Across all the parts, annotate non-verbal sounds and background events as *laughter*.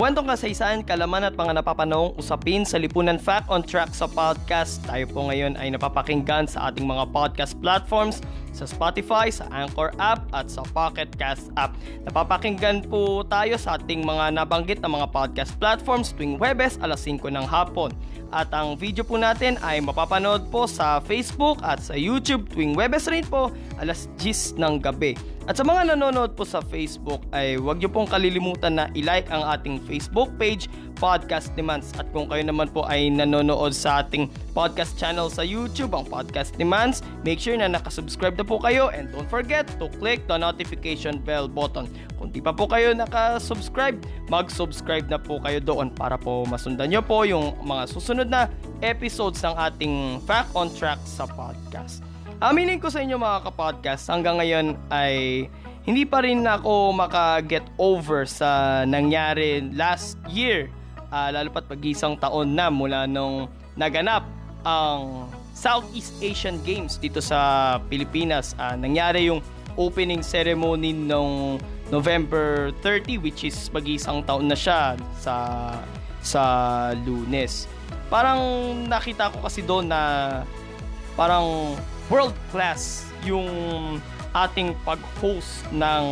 Kwentong kasaysayan, kalaman at mga napapanahong usapin sa Lipunan Fact on Track sa podcast. Tayo po ngayon ay napapakinggan sa ating mga podcast platforms sa Spotify, sa Anchor app at sa Pocket Cast app. Napapakinggan po tayo sa ating mga nabanggit na mga podcast platforms tuwing Webes alas 5 ng hapon. At ang video po natin ay mapapanood po sa Facebook at sa YouTube tuwing Webes rin po alas 10 ng gabi. At sa mga nanonood po sa Facebook ay huwag niyo pong kalilimutan na i-like ang ating Facebook page, Podcast Demands. At kung kayo naman po ay nanonood sa ating podcast channel sa YouTube, ang Podcast Demands, make sure na nakasubscribe na po kayo and don't forget to click the notification bell button. Kung di pa po kayo nakasubscribe, mag-subscribe na po kayo doon para po masundan nyo po yung mga susunod na episodes ng ating Fact on Track sa podcast. Aminin ko sa inyo mga kapodcast, hanggang ngayon ay hindi pa rin ako maka-get over sa nangyari last year. Uh, lalo pat pag-isang taon na mula nung naganap ang Southeast Asian Games dito sa Pilipinas. Uh, nangyari yung opening ceremony nung November 30 which is pag-isang taon na siya sa sa Lunes. Parang nakita ko kasi doon na parang world class yung ating pag-host ng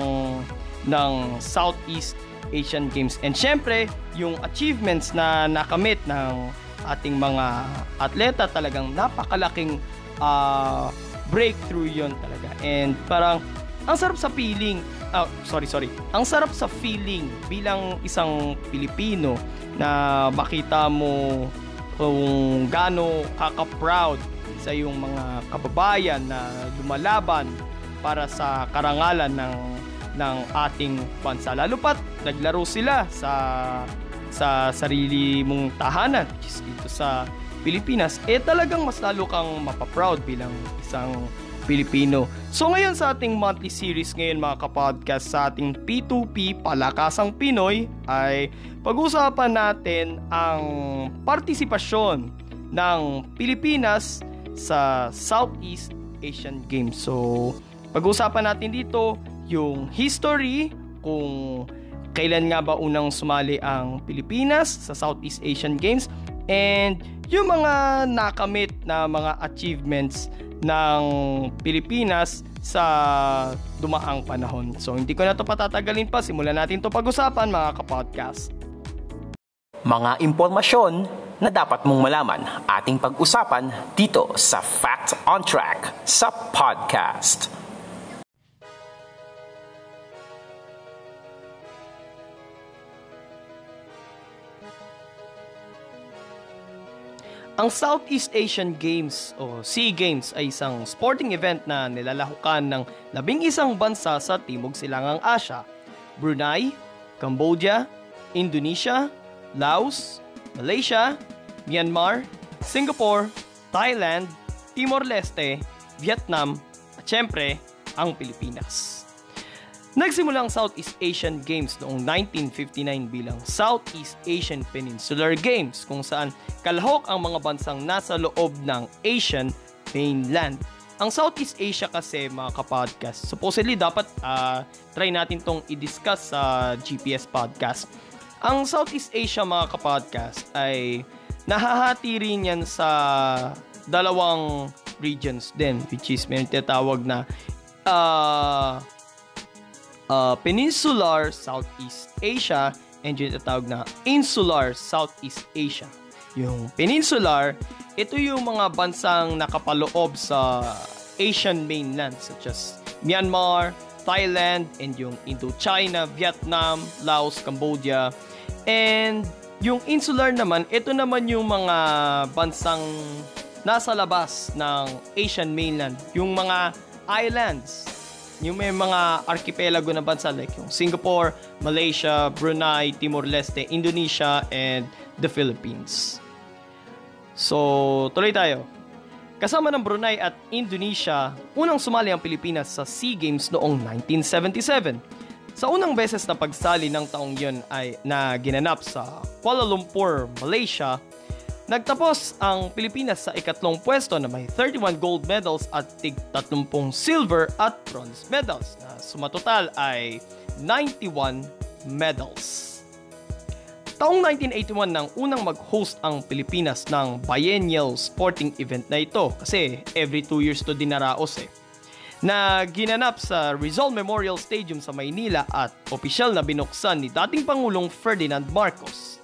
ng Southeast Asian Games. And syempre, yung achievements na nakamit ng ating mga atleta talagang napakalaking uh, breakthrough yon talaga. And parang ang sarap sa feeling, uh, sorry, sorry. Ang sarap sa feeling bilang isang Pilipino na makita mo kung gaano kaka-proud sa iyong mga kababayan na lumalaban para sa karangalan ng ng ating bansa. Lalo pat naglaro sila sa sa sarili mong tahanan, dito sa Pilipinas, eh talagang mas lalo kang mapaproud bilang isang Pilipino. So ngayon sa ating monthly series ngayon mga kapodcast sa ating P2P Palakasang Pinoy ay pag-usapan natin ang partisipasyon ng Pilipinas sa Southeast Asian Games. So, pag-uusapan natin dito yung history kung kailan nga ba unang sumali ang Pilipinas sa Southeast Asian Games and yung mga nakamit na mga achievements ng Pilipinas sa dumaang panahon. So hindi ko na to patatagalin pa, simulan natin to pag-usapan mga kapodcast. Mga impormasyon na dapat mong malaman ating pag-usapan dito sa Fact on Track sa podcast. Ang Southeast Asian Games o SEA Games ay isang sporting event na nilalahukan ng labing isang bansa sa Timog Silangang Asya, Brunei, Cambodia, Indonesia, Laos, Malaysia, Myanmar, Singapore, Thailand, Timor-Leste, Vietnam, at syempre, ang Pilipinas. Nagsimula ang Southeast Asian Games noong 1959 bilang Southeast Asian Peninsular Games kung saan kalahok ang mga bansang nasa loob ng Asian mainland. Ang Southeast Asia kasi mga kapodcast, supposedly dapat uh, try natin tong i-discuss sa GPS podcast ang Southeast Asia mga kapodcast ay nahahati rin yan sa dalawang regions din which is may tinatawag na uh, uh, Peninsular Southeast Asia and yung tinatawag na Insular Southeast Asia. Yung Peninsular, ito yung mga bansang nakapaloob sa Asian mainland such as Myanmar, Thailand, and yung Indochina, Vietnam, Laos, Cambodia. And yung insular naman, ito naman yung mga bansang nasa labas ng Asian mainland. Yung mga islands yung may mga archipelago na bansa like yung Singapore, Malaysia, Brunei, Timor-Leste, Indonesia, and the Philippines. So, tuloy tayo. Kasama ng Brunei at Indonesia, unang sumali ang Pilipinas sa SEA Games noong 1977. Sa unang beses na pagsali ng taong yon ay na ginanap sa Kuala Lumpur, Malaysia, nagtapos ang Pilipinas sa ikatlong pwesto na may 31 gold medals at tig 30 silver at bronze medals na sumatotal ay 91 medals. Taong 1981 nang unang mag-host ang Pilipinas ng biennial sporting event na ito kasi every 2 years to dinaraos eh na ginanap sa Rizal Memorial Stadium sa Maynila at opisyal na binuksan ni dating Pangulong Ferdinand Marcos.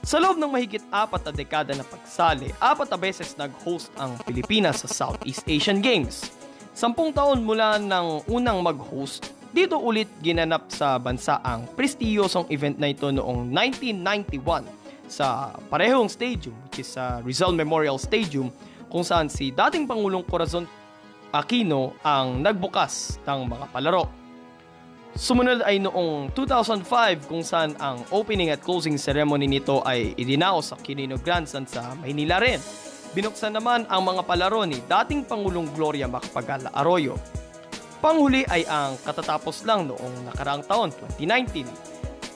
Sa loob ng mahigit apat na dekada na pagsali, apat na beses nag-host ang Pilipinas sa Southeast Asian Games. Sampung taon mula ng unang mag-host, dito ulit ginanap sa bansa ang prestiyosong event na ito noong 1991 sa parehong stadium which is sa Rizal Memorial Stadium kung saan si dating Pangulong Corazon Aquino ang nagbukas ng mga palaro. Sumunod ay noong 2005 kung saan ang opening at closing ceremony nito ay idinao sa Quirino Grandstand sa Maynila rin. Binuksan naman ang mga palaro ni dating Pangulong Gloria Macapagal Arroyo Panghuli ay ang katatapos lang noong nakaraang taon, 2019.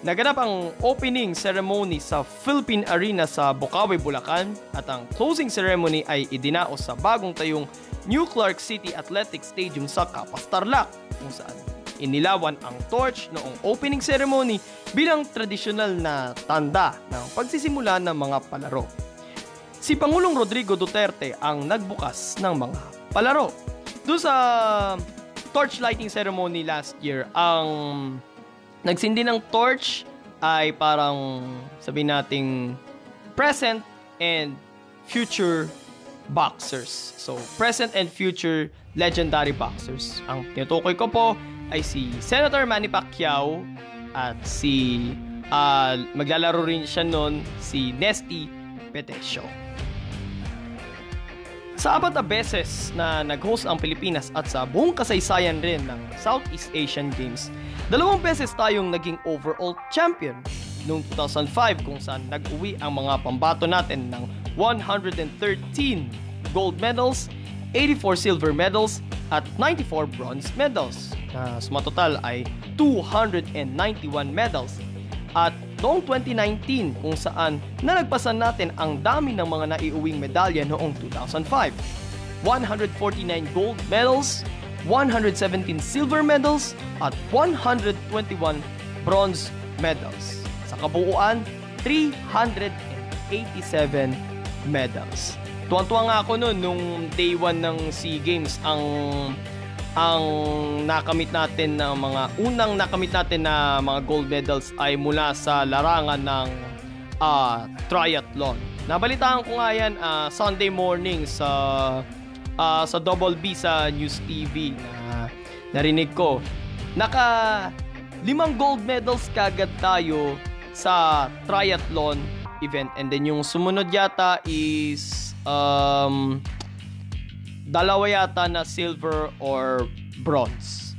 Naganap ang opening ceremony sa Philippine Arena sa Bukawi, Bulacan at ang closing ceremony ay idinaos sa bagong tayong New Clark City Athletic Stadium sa Kapas Tarlac kung saan inilawan ang torch noong opening ceremony bilang tradisyonal na tanda ng pagsisimula ng mga palaro. Si Pangulong Rodrigo Duterte ang nagbukas ng mga palaro. Doon sa torch lighting ceremony last year, ang nagsindi ng torch ay parang sabihin nating present and future boxers. So, present and future legendary boxers. Ang tinutukoy ko po ay si Senator Manny Pacquiao at si uh, maglalaro rin siya noon si Nesty Petesio. Sa apat na beses na nag-host ang Pilipinas at sa buong kasaysayan rin ng Southeast Asian Games, dalawang beses tayong naging overall champion. Noong 2005 kung saan nag-uwi ang mga pambato natin ng 113 gold medals, 84 silver medals, at 94 bronze medals na sumatotal ay 291 medals. At noong 2019 kung saan nalagpasan natin ang dami ng mga naiuwing medalya noong 2005. 149 gold medals, 117 silver medals, at 121 bronze medals. Sa kabuuan, 387 medals. Tuwang-tuwa nga ako noon nung day 1 ng SEA Games ang ang nakamit natin ng mga unang nakamit natin na mga gold medals ay mula sa larangan ng uh, triathlon. Nabalitaan ko nga yan uh, Sunday morning sa uh, sa Double B sa News TV na narinig ko. Naka limang gold medals kagad tayo sa triathlon event and then yung sumunod yata is um, dalawa yata na silver or bronze.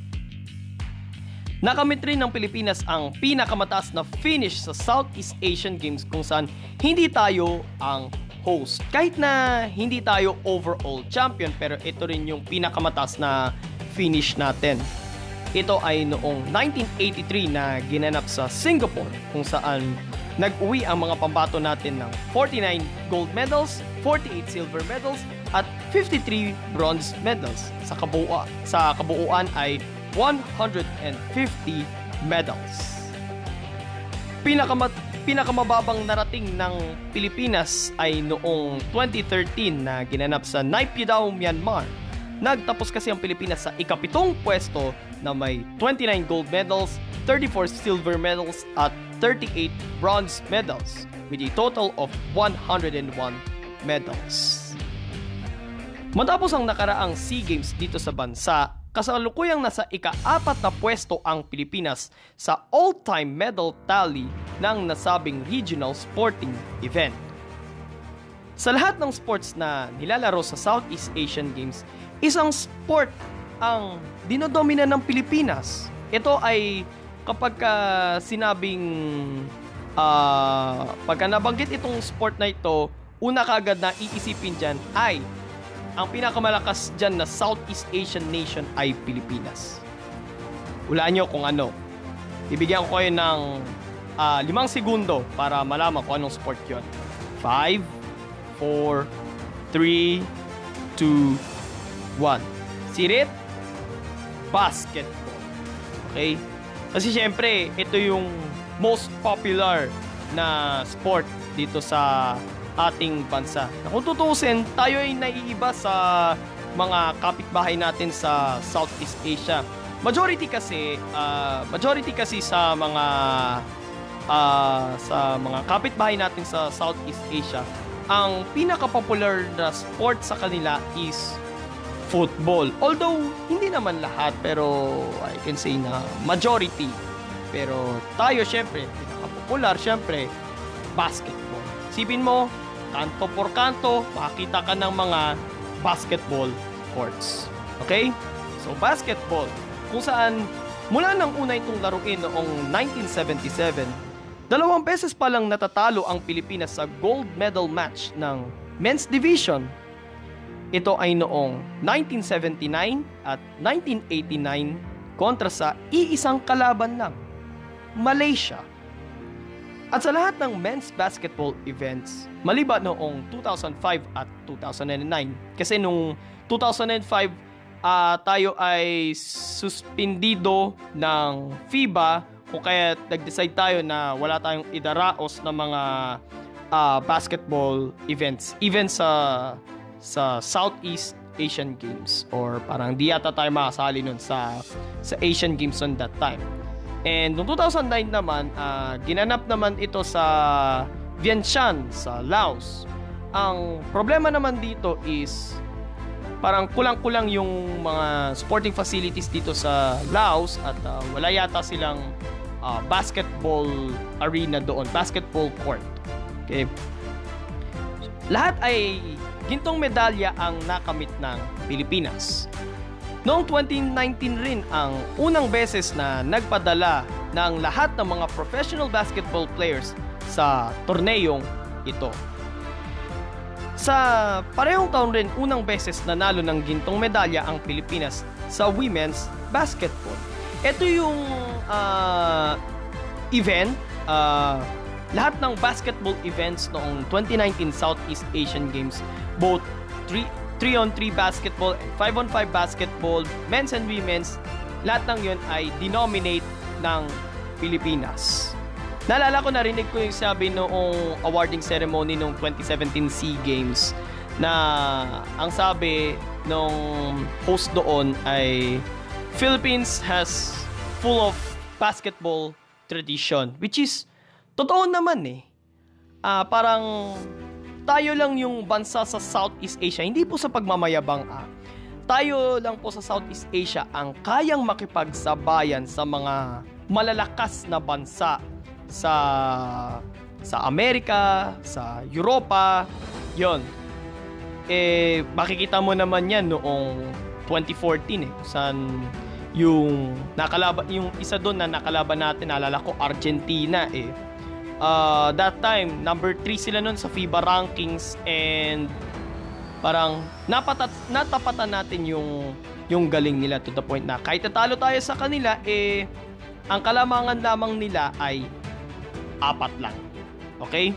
Nakamit rin ng Pilipinas ang pinakamataas na finish sa Southeast Asian Games kung saan hindi tayo ang host. Kahit na hindi tayo overall champion pero ito rin yung pinakamataas na finish natin. Ito ay noong 1983 na ginanap sa Singapore kung saan nag-uwi ang mga pambato natin ng 49 gold medals, 48 silver medals, at 53 bronze medals. Sa, kabuuan, sa kabuuan ay 150 medals. Pinakamat pinakamababang narating ng Pilipinas ay noong 2013 na ginanap sa Naypyidaw, Myanmar. Nagtapos kasi ang Pilipinas sa ikapitong pwesto na may 29 gold medals, 34 silver medals at 38 bronze medals with a total of 101 medals. Matapos ang nakaraang SEA Games dito sa bansa, kasalukuyang nasa ika-apat na pwesto ang Pilipinas sa all-time medal tally ng nasabing regional sporting event. Sa lahat ng sports na nilalaro sa Southeast Asian Games, isang sport ang dinodomina ng Pilipinas. Ito ay kapag uh, sinabing uh, pagka nabanggit itong sport na ito, una kagad na iisipin dyan ay ang pinakamalakas dyan na Southeast Asian nation ay Pilipinas. Hulaan nyo kung ano. Bibigyan ko kayo ng uh, limang segundo para malaman kung anong sport yon. 5, 4, 3, 2, 1. Sirit, basketball. Okay? Kasi syempre, ito yung most popular na sport dito sa ating bansa. Na kung tutusin, tayo ay naiiba sa mga kapitbahay natin sa Southeast Asia. Majority kasi, uh, majority kasi sa mga uh, sa mga kapitbahay natin sa Southeast Asia, ang pinaka-popular na sport sa kanila is football. Although, hindi naman lahat, pero I can say na majority. Pero tayo, syempre, pinaka-popular, syempre, basketball. Sipin mo, kanto por kanto, makakita ka ng mga basketball courts. Okay? So, basketball, kung saan mula nang una itong laruin noong 1977, dalawang beses pa lang natatalo ang Pilipinas sa gold medal match ng men's division ito ay noong 1979 at 1989 kontra sa iisang kalaban lang, Malaysia. At sa lahat ng men's basketball events, maliban noong 2005 at 2009, kasi nung 2005 uh, tayo ay suspindido ng FIBA kung kaya nag-decide tayo na wala tayong idaraos na mga uh, basketball events, even sa sa Southeast Asian Games or parang di yata tayo makasali nun sa sa Asian Games on that time. And noong 2009 naman, uh, ginanap naman ito sa Vientiane sa Laos. Ang problema naman dito is parang kulang-kulang yung mga sporting facilities dito sa Laos at uh, wala yata silang uh, basketball arena doon, basketball court. Okay. Lahat ay gintong medalya ang nakamit ng Pilipinas. Noong 2019 rin ang unang beses na nagpadala ng lahat ng mga professional basketball players sa torneyong ito. Sa parehong taon rin unang beses nanalo ng gintong medalya ang Pilipinas sa women's basketball. Ito yung uh, event uh, lahat ng basketball events noong 2019 Southeast Asian Games, both 3 3-on-3 basketball and 5-on-5 basketball, men's and women's, lahat ng yun ay denominate ng Pilipinas. Naalala ko, narinig ko yung sabi noong awarding ceremony noong 2017 SEA Games na ang sabi nung host doon ay Philippines has full of basketball tradition which is Totoo naman eh. Uh, parang tayo lang yung bansa sa Southeast Asia, hindi po sa pagmamayabang ah. Tayo lang po sa Southeast Asia ang kayang makipagsabayan sa mga malalakas na bansa sa sa Amerika, sa Europa, yon. Eh, makikita mo naman yan noong 2014 eh, saan yung nakalaban yung isa doon na nakalaban natin naalala ko Argentina eh uh, that time, number 3 sila nun sa FIBA rankings and parang napatat, natapatan natin yung yung galing nila to the point na kahit natalo tayo sa kanila, eh, ang kalamangan lamang nila ay apat lang. Okay?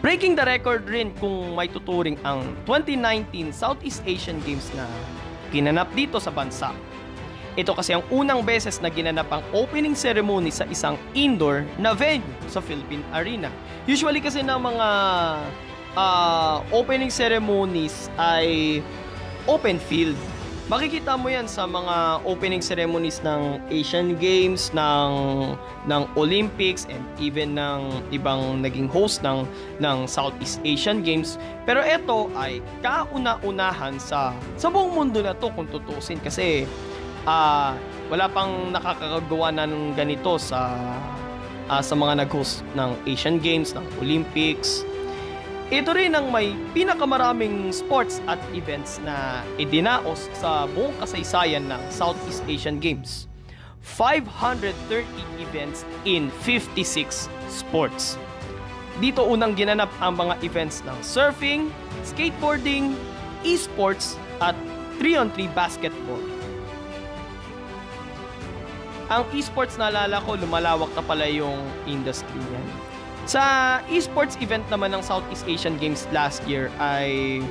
Breaking the record rin kung may tuturing ang 2019 Southeast Asian Games na kinanap dito sa bansa. Ito kasi ang unang beses na ginanap ang opening ceremony sa isang indoor na venue sa Philippine Arena. Usually kasi ng mga uh, opening ceremonies ay open field. Makikita mo yan sa mga opening ceremonies ng Asian Games, ng, ng Olympics, and even ng ibang naging host ng, ng Southeast Asian Games. Pero ito ay kauna-unahan sa, sa buong mundo na to kung tutusin kasi uh, wala pang nakakagawa na ng ganito sa uh, sa mga nag-host ng Asian Games, ng Olympics. Ito rin ang may pinakamaraming sports at events na idinaos sa buong kasaysayan ng Southeast Asian Games. 530 events in 56 sports. Dito unang ginanap ang mga events ng surfing, skateboarding, esports at 3-on-3 basketball. Ang esports naalala ko, lumalawak na pala yung industry niyan. Sa esports event naman ng Southeast Asian Games last year ay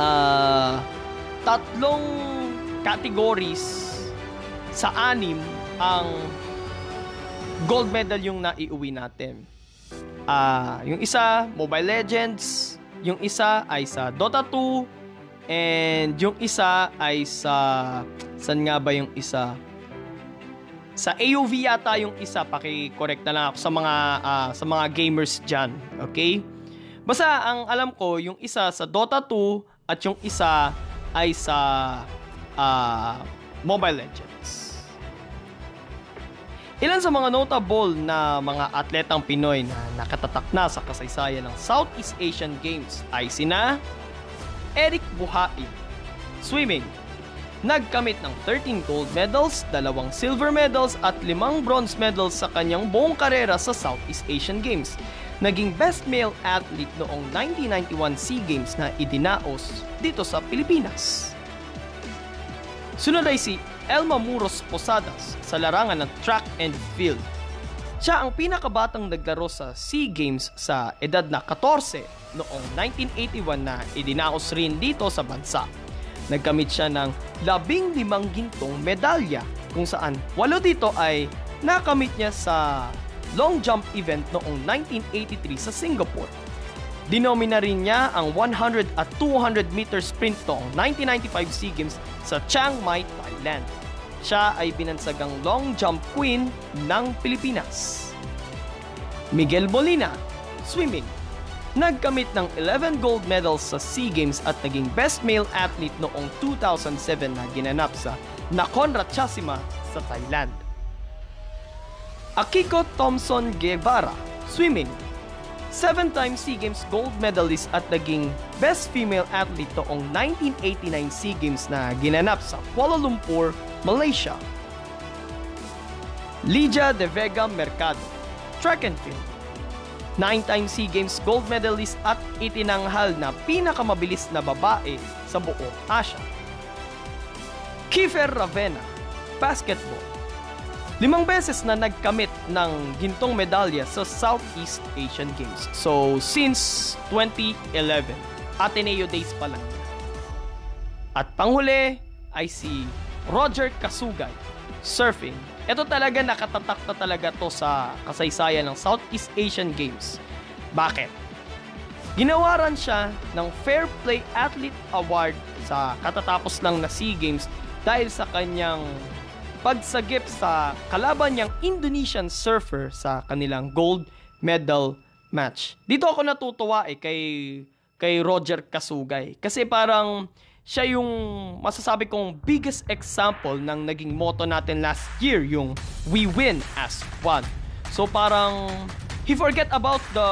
uh, tatlong categories sa anim ang gold medal yung naiuwi natin. Uh, yung isa, Mobile Legends. Yung isa ay sa Dota 2. And yung isa ay sa... San nga ba yung isa? Sa AOV yata yung isa, paki-correct na lang ako sa mga uh, sa mga gamers diyan, okay? Basta ang alam ko, yung isa sa Dota 2 at yung isa ay sa uh, Mobile Legends. Ilan sa mga notable na mga atletang Pinoy na nakatatak na sa kasaysayan ng Southeast Asian Games ay sina Eric Buhain, swimming, nagkamit ng 13 gold medals, dalawang silver medals at limang bronze medals sa kanyang buong karera sa Southeast Asian Games. Naging best male athlete noong 1991 SEA Games na idinaos dito sa Pilipinas. Sunod ay si Elma Muros Posadas sa larangan ng track and field. Siya ang pinakabatang naglaro sa SEA Games sa edad na 14 noong 1981 na idinaos rin dito sa bansa. Nagkamit siya ng labing limang gintong medalya kung saan walo dito ay nakamit niya sa long jump event noong 1983 sa Singapore. Dinomina rin niya ang 100 at 200 meter sprint noong 1995 SEA Games sa Chiang Mai, Thailand. Siya ay binansagang long jump queen ng Pilipinas. Miguel Molina, swimming. Nagkamit ng 11 gold medals sa SEA Games at naging best male athlete noong 2007 na ginanap sa Nakhon Ratchasima sa Thailand. Akiko Thompson Guevara, swimming. Seven-time SEA Games gold medalist at naging best female athlete noong 1989 SEA Games na ginanap sa Kuala Lumpur, Malaysia. Lydia De Vega Mercado, track and field. Nine-time SEA Games gold medalist at itinanghal na pinakamabilis na babae sa buong Asia. Kiefer Ravena, basketball. Limang beses na nagkamit ng gintong medalya sa Southeast Asian Games. So, since 2011, Ateneo Days pa lang. At panghuli ay si Roger Kasugay, surfing ito talaga nakatatak na talaga to sa kasaysayan ng Southeast Asian Games. Bakit? Ginawaran siya ng Fair Play Athlete Award sa katatapos lang na SEA Games dahil sa kanyang pagsagip sa kalaban niyang Indonesian surfer sa kanilang gold medal match. Dito ako natutuwa eh kay kay Roger Kasugay kasi parang siya yung masasabi kong biggest example ng naging motto natin last year, yung we win as one. So parang he forget about the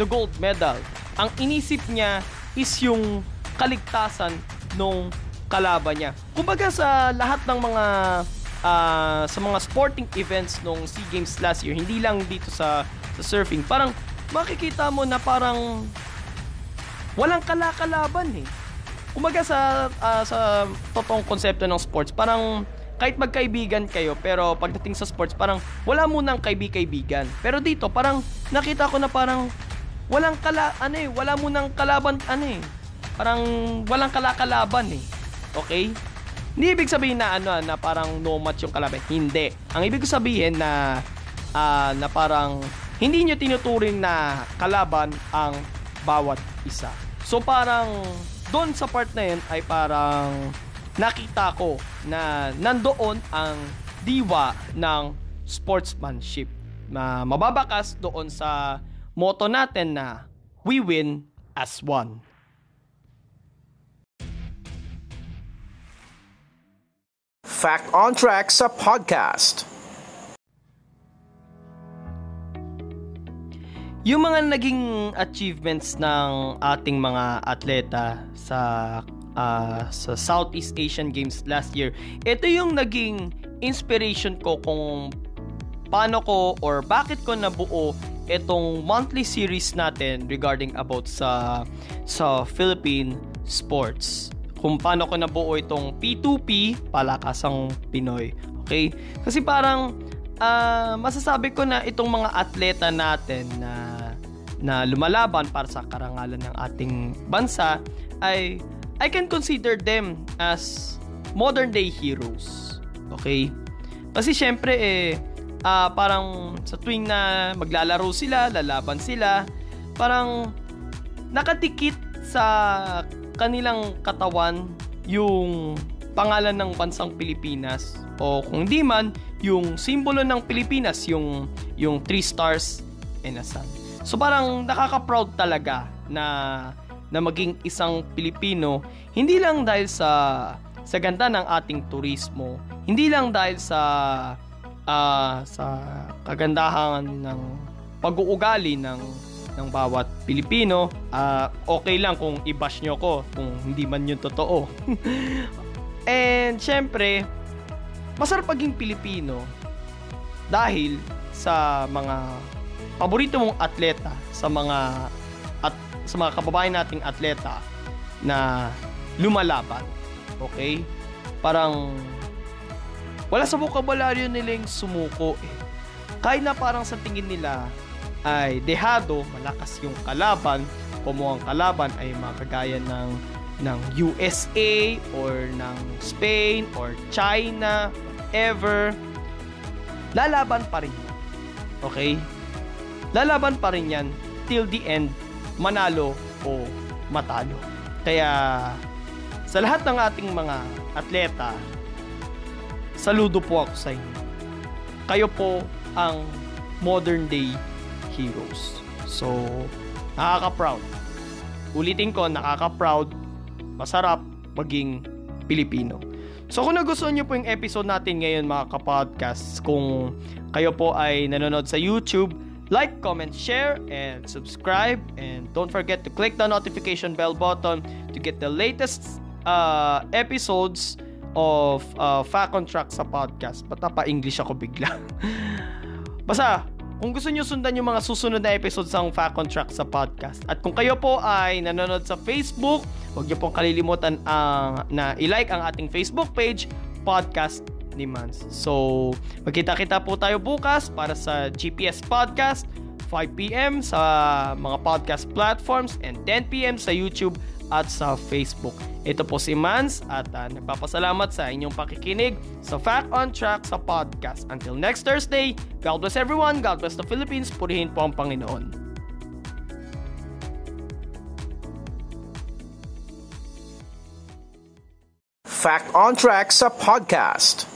the gold medal. Ang inisip niya is yung kaligtasan nung kalaban niya. Kumbaga sa lahat ng mga uh, sa mga sporting events nung SEA Games last year, hindi lang dito sa sa surfing, parang makikita mo na parang walang kalakalaban eh kumaga sa uh, sa totoong konsepto ng sports, parang kahit magkaibigan kayo, pero pagdating sa sports, parang wala munang kaibi-kaibigan. Pero dito, parang nakita ko na parang walang kala, ano eh, wala munang kalaban, ano eh. Parang walang kalakalaban eh. Okay? Hindi ibig sabihin na ano na parang no match yung kalaban. Hindi. Ang ibig sabihin na uh, na parang hindi nyo tinuturing na kalaban ang bawat isa. So parang doon sa part na yun ay parang nakita ko na nandoon ang diwa ng sportsmanship na mababakas doon sa motto natin na we win as one. Fact on Track sa podcast. Yung mga naging achievements ng ating mga atleta sa uh, sa Southeast Asian Games last year, ito yung naging inspiration ko kung paano ko or bakit ko nabuo itong monthly series natin regarding about sa sa Philippine sports. Kung paano ko nabuo itong P2P, Palakasang Pinoy. Okay? Kasi parang uh, masasabi ko na itong mga atleta natin na na lumalaban para sa karangalan ng ating bansa ay I can consider them as modern day heroes. Okay? Kasi syempre eh uh, parang sa tuwing na maglalaro sila, lalaban sila, parang nakatikit sa kanilang katawan yung pangalan ng bansang Pilipinas o kung di man yung simbolo ng Pilipinas yung yung three stars and a sun. So parang nakaka-proud talaga na na maging isang Pilipino hindi lang dahil sa sa ganda ng ating turismo, hindi lang dahil sa uh, sa kagandahan ng pag-uugali ng ng bawat Pilipino, uh, okay lang kung i-bash nyo ko kung hindi man yun totoo. *laughs* And syempre, masarap paging Pilipino dahil sa mga paborito mong atleta, sa mga at sa mga kababayan nating atleta na lumalaban. Okay? Parang wala sa bokabularyo nila yung sumuko eh. Kahit na parang sa tingin nila ay dehado, malakas yung kalaban, kung ang kalaban ay mga kagaya ng ng USA or ng Spain or China, whatever, lalaban pa rin. Okay? Lalaban pa rin yan till the end, manalo o matalo. Kaya sa lahat ng ating mga atleta, saludo po ako sa inyo. Kayo po ang modern day heroes. So, nakaka-proud. Ulitin ko, nakaka-proud, masarap maging Pilipino. So kung nagustuhan nyo po yung episode natin ngayon mga kapodcasts, kung kayo po ay nanonood sa YouTube, like, comment, share, and subscribe. And don't forget to click the notification bell button to get the latest uh, episodes of uh, Fact on Track sa podcast. Bata pa English ako bigla. *laughs* Basta, kung gusto niyo sundan yung mga susunod na episodes ng Fact on Track sa podcast. At kung kayo po ay nanonood sa Facebook, huwag niyo pong kalilimutan ang, na i-like ang ating Facebook page, Podcast ni Mans. So, magkita-kita po tayo bukas para sa GPS Podcast, 5pm sa mga podcast platforms and 10pm sa YouTube at sa Facebook. Ito po si Mans at uh, nagpapasalamat sa inyong pakikinig sa Fact on Track sa podcast. Until next Thursday, God bless everyone, God bless the Philippines, purihin po ang Panginoon. Fact on Track sa podcast.